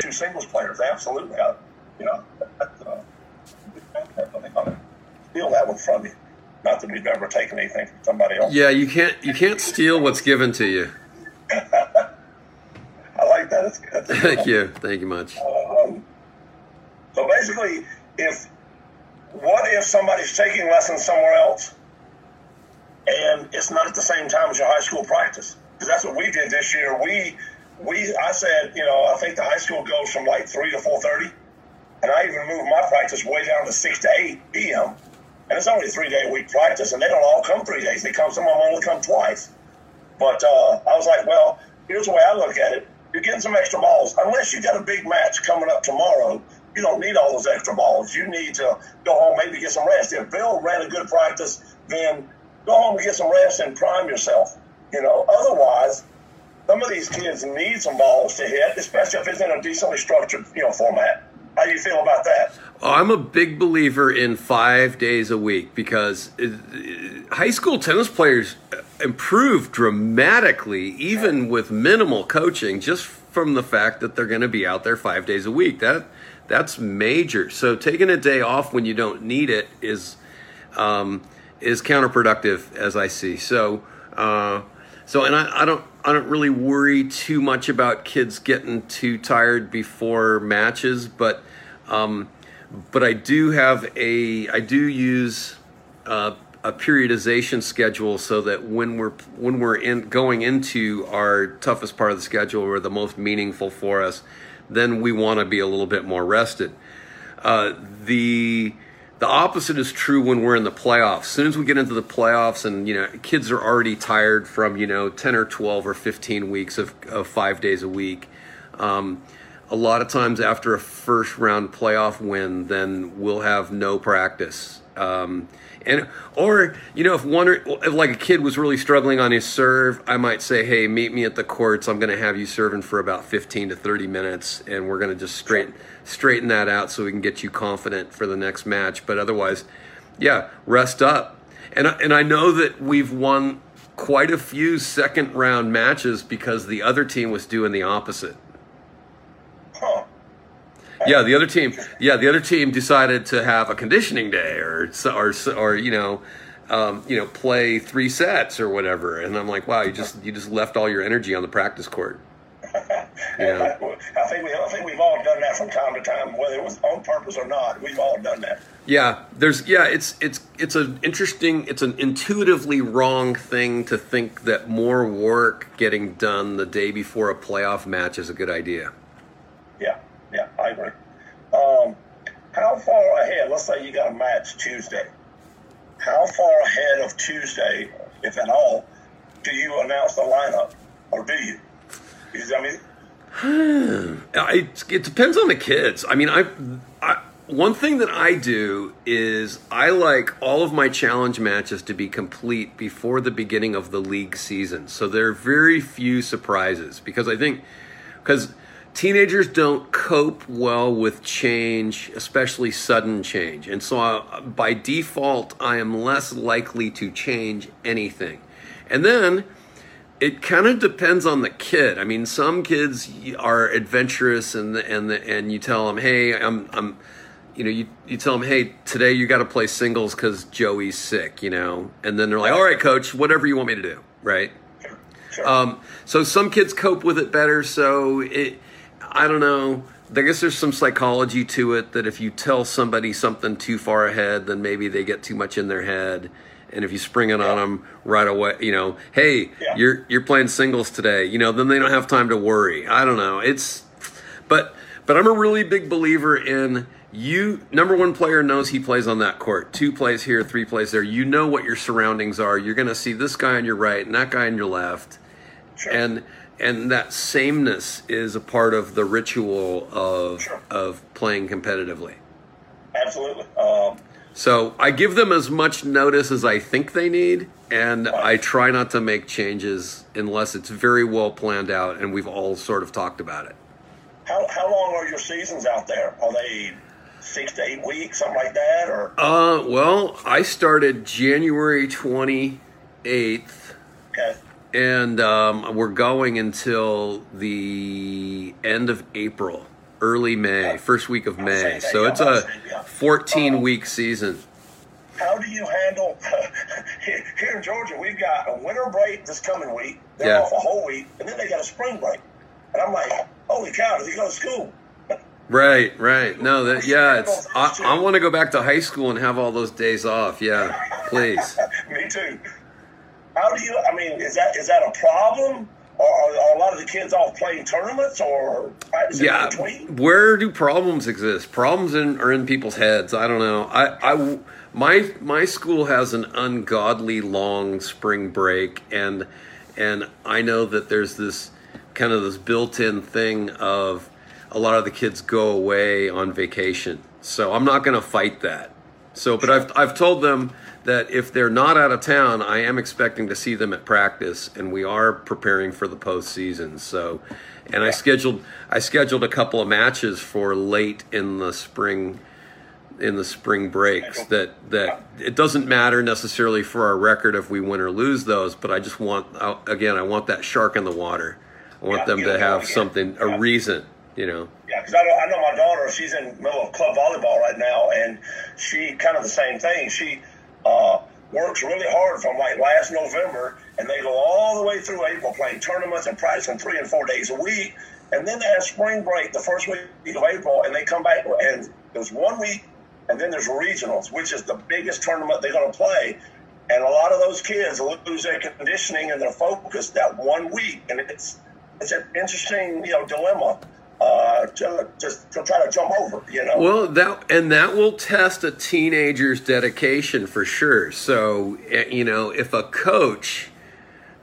two singles players. Absolutely, I, you know, uh, steal that one from you. Not that we've ever taken anything from somebody else. Yeah, you can't you can't steal what's given to you. I like that. It's good. Thank you, thank you much. Um, so basically, if what if somebody's taking lessons somewhere else, and it's not at the same time as your high school practice? Because that's what we did this year. We we I said, you know, I think the high school goes from like three to four thirty, and I even moved my practice way down to six to eight p.m. And it's only three day a week practice, and they don't all come three days. They come some of them only come twice. But uh, I was like, well, here's the way I look at it. You're getting some extra balls. Unless you got a big match coming up tomorrow, you don't need all those extra balls. You need to go home, maybe get some rest. If Bill ran a good practice, then go home and get some rest and prime yourself. You know, otherwise, some of these kids need some balls to hit, especially if it's in a decently structured, you know, format. How do you feel about that? I'm a big believer in five days a week because it, high school tennis players improve dramatically, even with minimal coaching, just from the fact that they're going to be out there five days a week. That that's major. So taking a day off when you don't need it is um, is counterproductive, as I see. So uh, so and I, I don't I don't really worry too much about kids getting too tired before matches, but um, but I do have a I do use uh, a periodization schedule so that when we're when we're in going into our toughest part of the schedule or the most meaningful for us, then we want to be a little bit more rested. Uh, the the opposite is true when we're in the playoffs. As soon as we get into the playoffs, and you know, kids are already tired from you know ten or twelve or fifteen weeks of, of five days a week. Um, a lot of times after a first round playoff win, then we'll have no practice. Um, and or you know if one or, if like a kid was really struggling on his serve, I might say, hey, meet me at the courts. I'm going to have you serving for about 15 to 30 minutes, and we're going to just straighten straighten that out so we can get you confident for the next match. But otherwise, yeah, rest up. And and I know that we've won quite a few second round matches because the other team was doing the opposite. Yeah, the other team. Yeah, the other team decided to have a conditioning day, or or or you know, um, you know, play three sets or whatever. And I'm like, wow, you just you just left all your energy on the practice court. Yeah. I think we I think we've all done that from time to time, whether it was on purpose or not. We've all done that. Yeah, there's yeah, it's it's it's an interesting, it's an intuitively wrong thing to think that more work getting done the day before a playoff match is a good idea. Yeah, yeah, I agree. Um, how far ahead? Let's say you got a match Tuesday. How far ahead of Tuesday, if at all, do you announce the lineup, or do you? You see what I mean? it, it depends on the kids. I mean, I, I one thing that I do is I like all of my challenge matches to be complete before the beginning of the league season. So there are very few surprises because I think because teenagers don't cope well with change, especially sudden change. And so uh, by default, I am less likely to change anything. And then it kind of depends on the kid. I mean, some kids are adventurous, and and and you tell them, "Hey, I'm I'm." You know, you, you tell them, hey, today you got to play singles because Joey's sick, you know? And then they're like, all right, coach, whatever you want me to do, right? Sure. Um, so some kids cope with it better. So it, I don't know. I guess there's some psychology to it that if you tell somebody something too far ahead, then maybe they get too much in their head. And if you spring it on them right away, you know, hey, Yeah. you're you're playing singles today, you know, then they don't have time to worry. I don't know. It's, but but I'm a really big believer in you. Number one player knows he plays on that court. Two plays here, three plays there. You know what your surroundings are. You're going to see this guy on your right and that guy on your left Sure. and and that sameness is a part of the ritual of Sure. of playing competitively. Absolutely. Um, So I give them as much notice as I think they need, and I try not to make changes unless it's very well planned out and we've all sort of talked about it. how, how long are your seasons out there? Are they six to eight weeks, something like that? Or Uh, well, I started January twenty eighth, okay, and um, we're going until the end of April. early May, first week of May. So it's a 14 week season. How do you handle here in Georgia? We've got a winter break this coming week. They're yeah. off a whole week, and then they got a spring break. And I'm like, holy cow! Do you go to school? Right, right. No, that yeah. It's I, I want to go back to high school and have all those days off. Yeah, please. Me too. How do you? I mean, is that is that a problem? Or are, a lot of the kids off playing tournaments or yeah, Where do problems exist? Problems in, are in people's heads. I don't know. I, I my my school has an ungodly long spring break, and and I know that there's this kind of this built-in thing of a lot of the kids go away on vacation. So I'm not going to fight that. So, but I've I've told them that if they're not out of town, I am expecting to see them at practice, and we are preparing for the postseason. So, and I scheduled I scheduled a couple of matches for late in the spring in the spring breaks that that it doesn't matter necessarily for our record if we win or lose those but i just want again i want that shark in the water. I want them to have something a reason you know? Yeah because I, I know my daughter she's in the middle of club volleyball right now and she kind of the same thing. She uh, works really hard from like last November, and they go all the way through April playing tournaments and practicing three and four days a week. And then they have spring break the first week of April, and they come back and there's one week, and then there's regionals, which is the biggest tournament they're going to play. And a lot of those kids lose their conditioning and their focus that one week, and it's it's an interesting you know dilemma uh, to just to try to jump over, you know. Well, that and that will test a teenager's dedication for sure. So, eh, you know, if a coach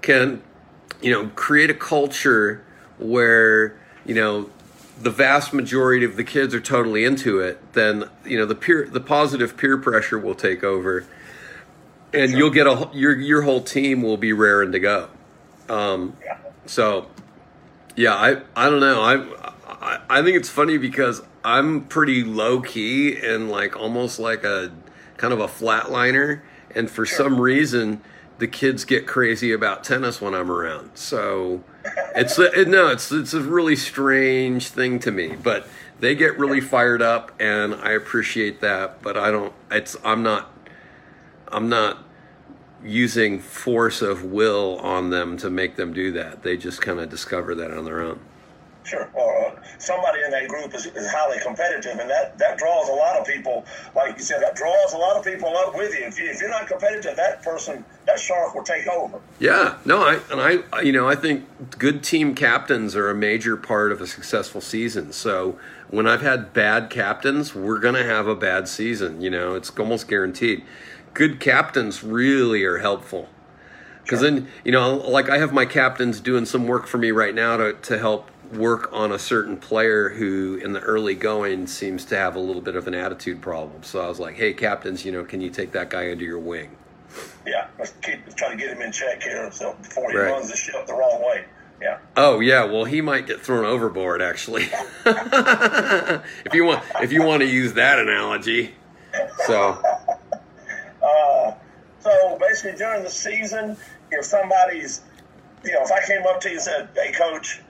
can, you know, create a culture where you know the vast majority of the kids are totally into it, then you know the peer the positive peer pressure will take over, and sure. you'll get a your your whole team will be raring to go. Um, yeah. So, yeah, I I don't know I I, I think it's funny because I'm pretty low key and like almost like a kind of a flatliner, and for some reason the kids get crazy about tennis when I'm around. So it's it, no, it's it's a really strange thing to me, but they get really fired up, and I appreciate that. But I don't. It's I'm not. I'm not using force of will on them to make them do that. They just kind of discover that on their own. Sure. Or somebody in that group is, is highly competitive, and that, that draws a lot of people, like you said, that draws a lot of people up with you. If, you. if you're not competitive, that person, that shark will take over. Yeah. No, I, and I, you know, I think good team captains are a major part of a successful season. So when I've had bad captains, we're going to have a bad season. You know, it's almost guaranteed. Good captains really are helpful. Because sure. then, you know, like I have my captains doing some work for me right now to, to help work on a certain player who in the early going seems to have a little bit of an attitude problem. So I was like, hey, captains, you know, can you take that guy under your wing? Yeah, let's keep trying to get him in check here so before he right. runs the ship the wrong way. Yeah. Oh yeah, well he might get thrown overboard actually. if you want if you want to use that analogy. So uh, so basically during the season, if somebody's you know, if I came up to you and said, Hey coach,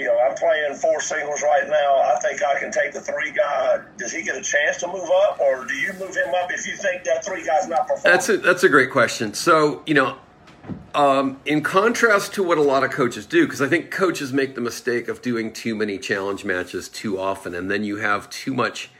you know, I'm playing four singles right now. I think I can take the three guy. Does he get a chance to move up, or do you move him up if you think that three guy's not performing? That's a, that's a great question. So, you know, um, in contrast to what a lot of coaches do, because I think coaches make the mistake of doing too many challenge matches too often, and then you have too much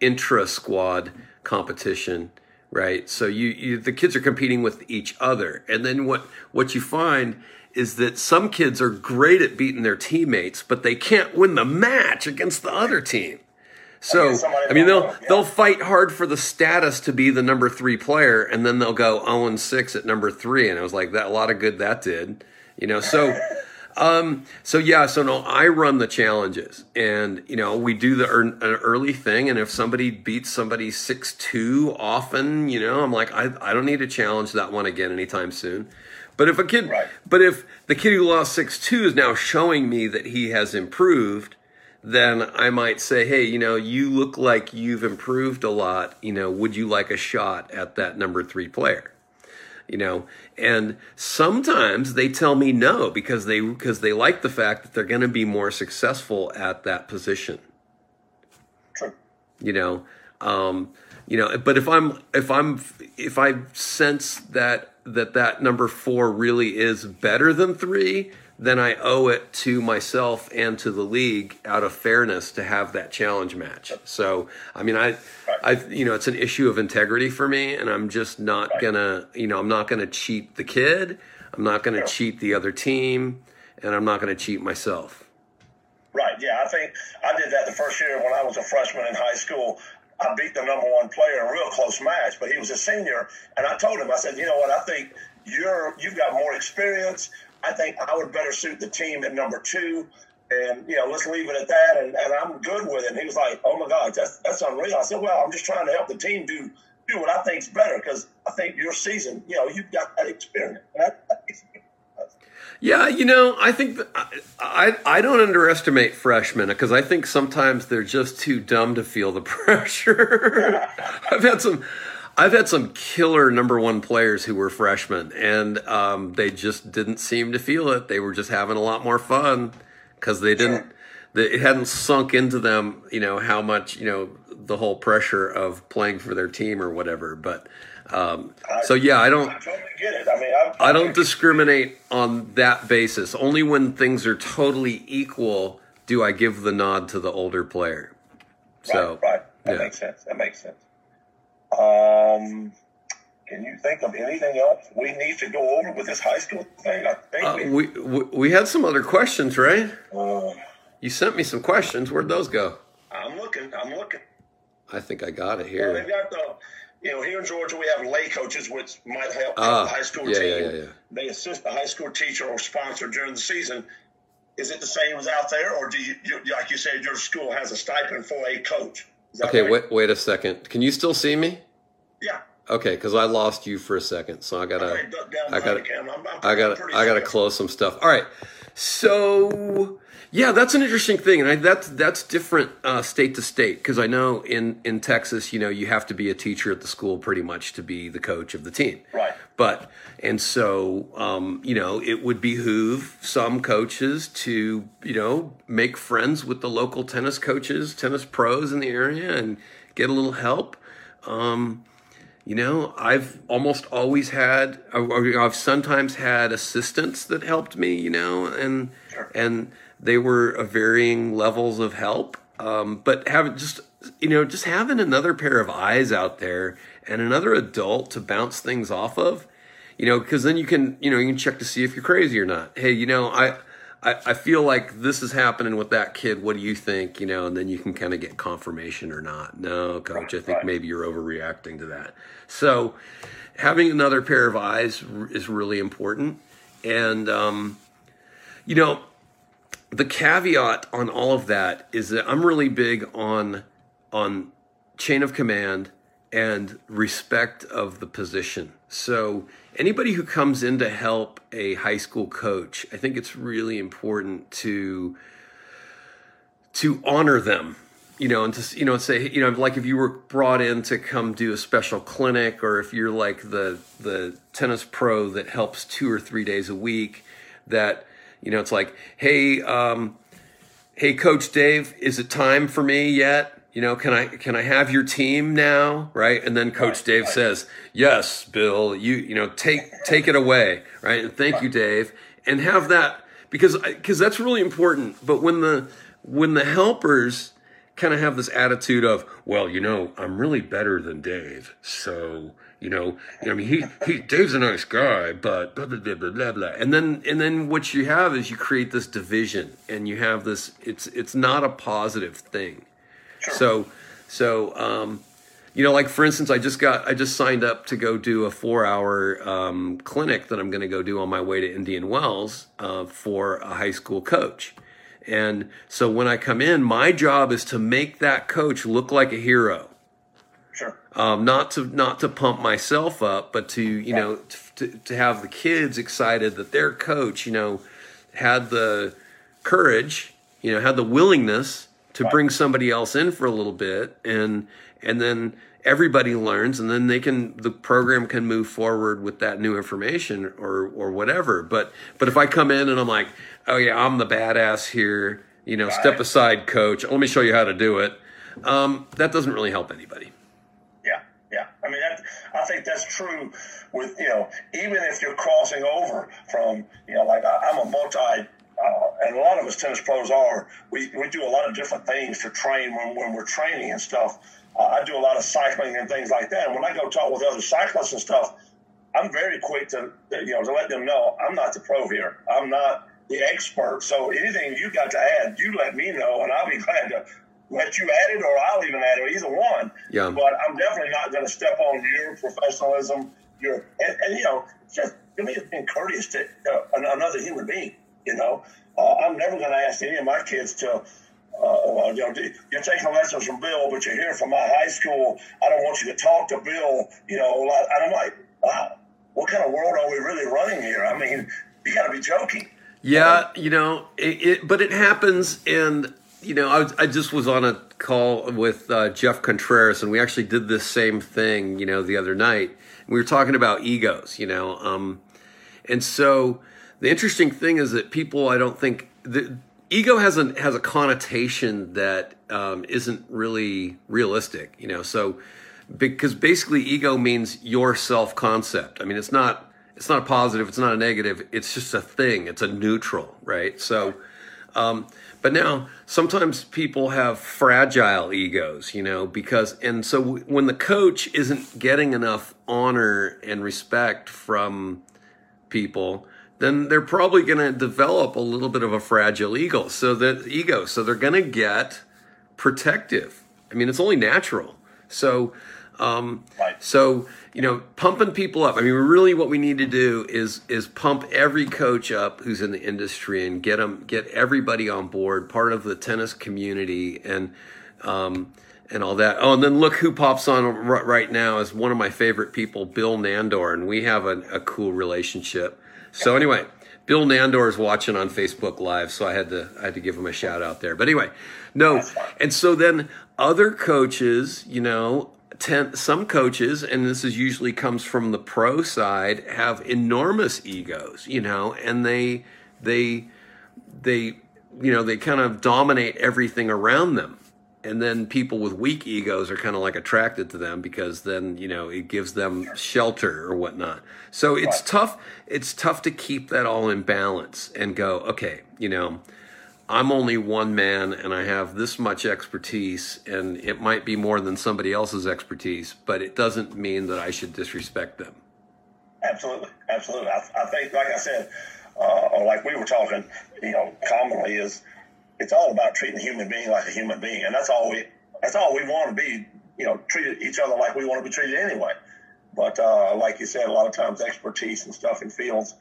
intra squad competition, right? So you, you the kids are competing with each other, and then what what you find is that some kids are great at beating their teammates, but they can't win the match against the other team. So I mean they'll they'll fight hard for the status to be the number three player, and then they'll go zero oh and six at number three, and I was like that a lot of good that did, you know. So, um, so yeah, so no, I run the challenges, and you know we do the an early thing, and if somebody beats somebody six two often, you know, I'm like I I don't need to challenge that one again anytime soon. But if a kid, right. but if the kid who lost six two is now showing me that he has improved, then I might say, hey, you know, you look like you've improved a lot. You know, would you like a shot at that number three player? You know, and sometimes they tell me no because they because they like the fact that they're going to be more successful at that position. You know, um, you know. But if I'm if I'm if I sense that that that number four really is better than three, then I owe it to myself and to the league out of fairness to have that challenge match. So, I mean, I, I, you know, it's an issue of integrity for me, and I'm just not Right. gonna, you know, I'm not gonna cheat the kid. I'm not gonna Sure. cheat the other team, and I'm not gonna cheat myself. Right. Yeah, I think I did that the first year when I was a freshman in high school. I beat the number one player in a real close match, but he was a senior, and I told him, I said, you know what? I think you're you've got more experience. I think I would better suit the team at number two, and you know, let's leave it at that. And, and I'm good with it. And he was like, oh my God, that's that's unreal. I said, well, I'm just trying to help the team do do what I think's better because I think your season, you know, you've got that experience. And makes me- Yeah, you know, I think I, I I don't underestimate freshmen because I think sometimes they're just too dumb to feel the pressure. I've had some, I've had some killer number one players who were freshmen, and um, they just didn't seem to feel it. They were just having a lot more fun because they didn't. They, it hadn't sunk into them, you know, how much you know the whole pressure of playing for their team or whatever. But um, so yeah, I don't. I totally. I mean, I, don't discriminate on that basis. Only when things are totally equal do I give the nod to the older player. So, right, right. That yeah. makes sense. That makes sense. Um, can you think of anything else we need to go over with this high school thing? I think uh, we. we, we had some other questions, right? Uh, You sent me some questions. Where'd those go? I'm looking. I'm looking. I think I got it Well, here. the. You know, here in Georgia, we have lay coaches, which might help Ah, the high school yeah, team. yeah, yeah. They assist the high school teacher or sponsor during the season. Is it the same as out there, or do you, you like you said, your school has a stipend for a coach? Okay, right? wait wait a second. Can you still see me? Yeah. Okay, because I lost you for a second, so I gotta. Okay, down I gotta- I'm, I'm I gotta, I got to close some stuff. All right. So yeah, that's an interesting thing, and I, that's that's different uh, state to state because I know in in Texas, you know, you have to be a teacher at the school pretty much to be the coach of the team. Right. But and so um, you know, it would behoove some coaches to you know make friends with the local tennis coaches, tennis pros in the area, and get a little help. Um, you know, I've almost always had, or I've sometimes had assistants that helped me. You know, and Sure. and they were of varying levels of help. Um, but having just you know, just having another pair of eyes out there and another adult to bounce things off of, you know, because then you can you know you can check to see if you're crazy or not. Hey, you know, I. I, I feel like this is happening with that kid. What do you think? You know, and then you can kind of get confirmation or not. No, coach, I think maybe you're overreacting to that. So, having another pair of eyes is really important. And, um, you know, the caveat on all of that is that I'm really big on on chain of command and respect of the position. So anybody who comes in to help a high school coach, I think it's really important to to honor them you know, and to you know, say you know, like if you were brought in to come do a special clinic, or if you're like the the tennis pro that helps two or three days a week, that you know, it's like, hey, um, hey, Coach Dave, is it time for me yet? You know, can I can I have your team now, right? And then Coach Right, Dave right. says, yes, Bill, you you know, take take it away, right? And thank you, Dave, and have that because because that's really important. But when the when the helpers kind of have this attitude of, well, you know, I'm really better than Dave, so you know, I mean, he he Dave's a nice guy, but blah blah blah blah blah blah. And then and then what you have is you create this division, and you have this. It's it's not a positive thing. Sure. So so um, you know, like for instance, I just got I just signed up to go do a four hour um, clinic that I'm going to go do on my way to Indian Wells uh, for a high school coach. And so when I come in, my job is to make that coach look like a hero. Sure. Um, not to not to pump myself up, but to you know to, to have the kids excited that their coach you know had the courage, you know, had the willingness to bring somebody else in for a little bit, and and then everybody learns, and then they can the program can move forward with that new information or or whatever. But but if I come in and I'm like, oh yeah, I'm the badass here, you know, step aside, coach. Let me show you how to do it. um, that doesn't really help anybody. Yeah, yeah. I mean, that, I think that's true with you know, even if you're crossing over from you know, like I, I'm a multi uh, and a lot of us tennis pros are. We, we do a lot of different things to train when, when we're training and stuff. Uh, I do a lot of cycling and things like that. And when I go talk with other cyclists and stuff, I'm very quick to you know to let them know I'm not the pro here. I'm not the expert. So anything you got to add, you let me know, and I'll be glad to let you add it, or I'll even add it, either one. Yeah. But I'm definitely not going to step on your professionalism. Your and, and you know just give me being courteous to uh, another human being. You know, uh, I'm never going to ask any of my kids to. Uh, well, you know, you're taking lessons from Bill, but you're here from my high school. I don't want you to talk to Bill. You know, and I'm like, wow, what kind of world are we really running here? I mean, you got to be joking. Yeah, you know, it, it, but it happens, and you know, I, I just was on a call with uh, Jeff Contreras, and we actually did this same thing, you know, the other night. We were talking about egos, you know, um, and so the interesting thing is that people, I don't think the ego has a has a connotation that um, not really realistic. You know, so because basically ego means your self concept. I mean, it's not it's not a positive, it's not a negative. It's just a thing. It's a neutral, right? So. Um, but now sometimes people have fragile egos, you know, because and so when the coach isn't getting enough honor and respect from people, then they're probably going to develop a little bit of a fragile ego. So that ego, so they're going to get protective. I mean, it's only natural. So, um, right. so you know, pumping people up. I mean, really, what we need to do is is pump every coach up who's in the industry and get them, get everybody on board, part of the tennis community, and um, and all that. Oh, and then look who pops on right now is one of my favorite people, Bill Nandor, and we have a, a cool relationship. So anyway, Bill Nandor is watching on Facebook Live, so I had to I had to give him a shout out there. But anyway, no, and so then other coaches, you know, ten, some coaches, and this is usually comes from the pro side, have enormous egos, you know, and they they they you know they kind of dominate everything around them and then people with weak egos are kind of like attracted to them because then you know it gives them shelter or whatnot. So it's right. tough it's tough to keep that all in balance and go okay you know i'm only one man and i have this much expertise and it might be more than somebody else's expertise but it doesn't mean that i should disrespect them. Absolutely absolutely. I, I think like i said uh, or like we were talking you know commonly is it's all about treating a human being like a human being, and that's all we that's all we want to be. You know, treat each other like we want to be treated anyway. But uh, like you said, a lot of times expertise and stuff in fields,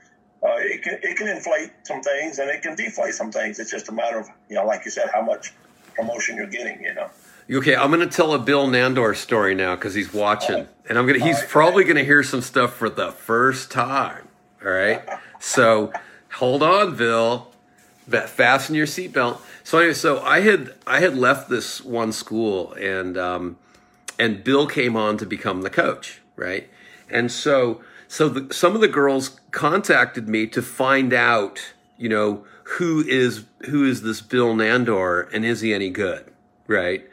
uh, it can it can inflate some things and it can deflate some things. It's just a matter of you know, like you said, how much promotion you're getting. You know. Okay, I'm going to tell a Bill Nandor story now because he's watching, and I'm going to. He's right, probably going to hear some stuff for the first time. All right, so hold on, Bill. Fasten your seatbelt. So anyway, so I had I had left this one school and um, and Bill came on to become the coach, right? And so so the, some of the girls contacted me to find out, you know, who is who is this Bill Nandor and is he any good, right?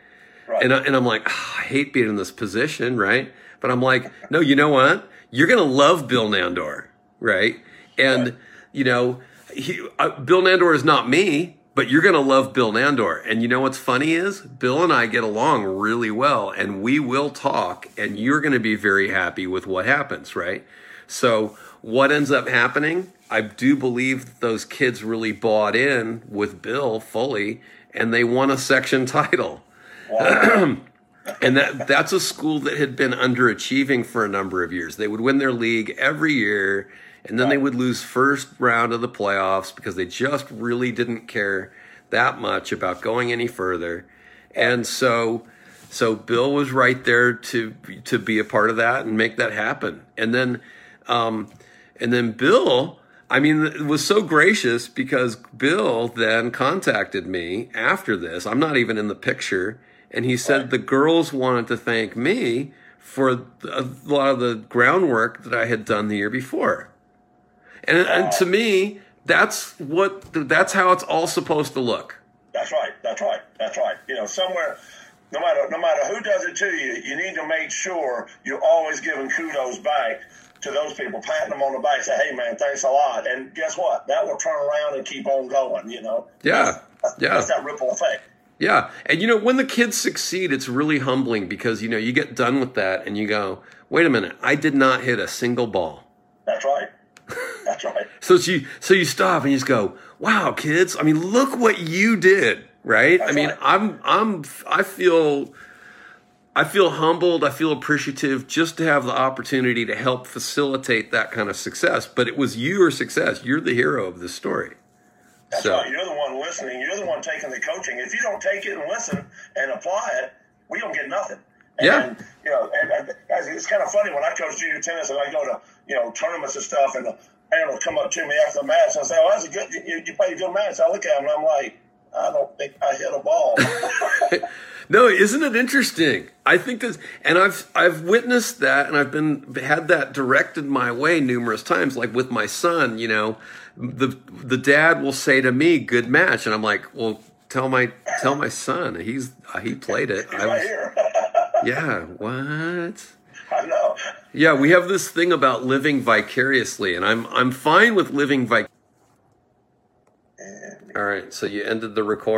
right. And I, and I'm like, oh, I hate being in this position, right? But I'm like, no, you know what? You're gonna love Bill Nandor, right? And right. you know, he, uh, Bill Nandor is not me, but you're going to love Bill Nandor. And you know what's funny is Bill and I get along really well and we will talk and you're going to be very happy with what happens, right? So what ends up happening? I do believe those kids really bought in with Bill fully and they won a section title. Wow. and that that's a school that had been underachieving for a number of years. They would win their league every year and then they would lose first round of the playoffs because they just really didn't care that much about going any further. And so so Bill was right there to to be a part of that and make that happen. And then um, and then Bill I mean, it was so gracious because Bill then contacted me after this. I'm not even in the picture. And he said the girls wanted to thank me for a lot of the groundwork that I had done the year before. And, and to me, that's what that's how it's all supposed to look. That's right. That's right. That's right. You know, somewhere no matter no matter who does it to you, you need to make sure you're always giving kudos back to those people, patting them on the back, say, "Hey, man, thanks a lot." And guess what? That will turn around and keep on going. You know. Yeah. That's, yeah. That's that ripple effect. Yeah. And you know, when the kids succeed, it's really humbling because, you know, you get done with that and you go, wait a minute, I did not hit a single ball. That's right. That's right. so you so you stop and you just go, wow, kids, I mean, look what you did, right? That's I mean, right. I'm I'm I feel I feel humbled, I feel appreciative just to have the opportunity to help facilitate that kind of success. But it was your success. You're the hero of this story. That's So- right. You're the one listening. You're the one taking the coaching. If you don't take it and listen and apply it, we don't get nothing. And, Yeah. You know, and, and guys, it's kind of funny when I coach junior tennis and I go to you know tournaments and stuff, and the parent will come up to me after the match and say, "Oh, that's a good. You, you played a good match." I look at him and I'm like, "I don't think I hit a ball." No, isn't it interesting? I think this, and I've I've witnessed that, and I've been had that directed my way numerous times. Like with my son, you know, the the dad will say to me, "Good match," and I'm like, "Well, tell my tell my son he's he played it." He's I right was, here. yeah, what? Yeah, we have this thing about living vicariously, and I'm I'm fine with living vic. Uh, All right, so you ended the record.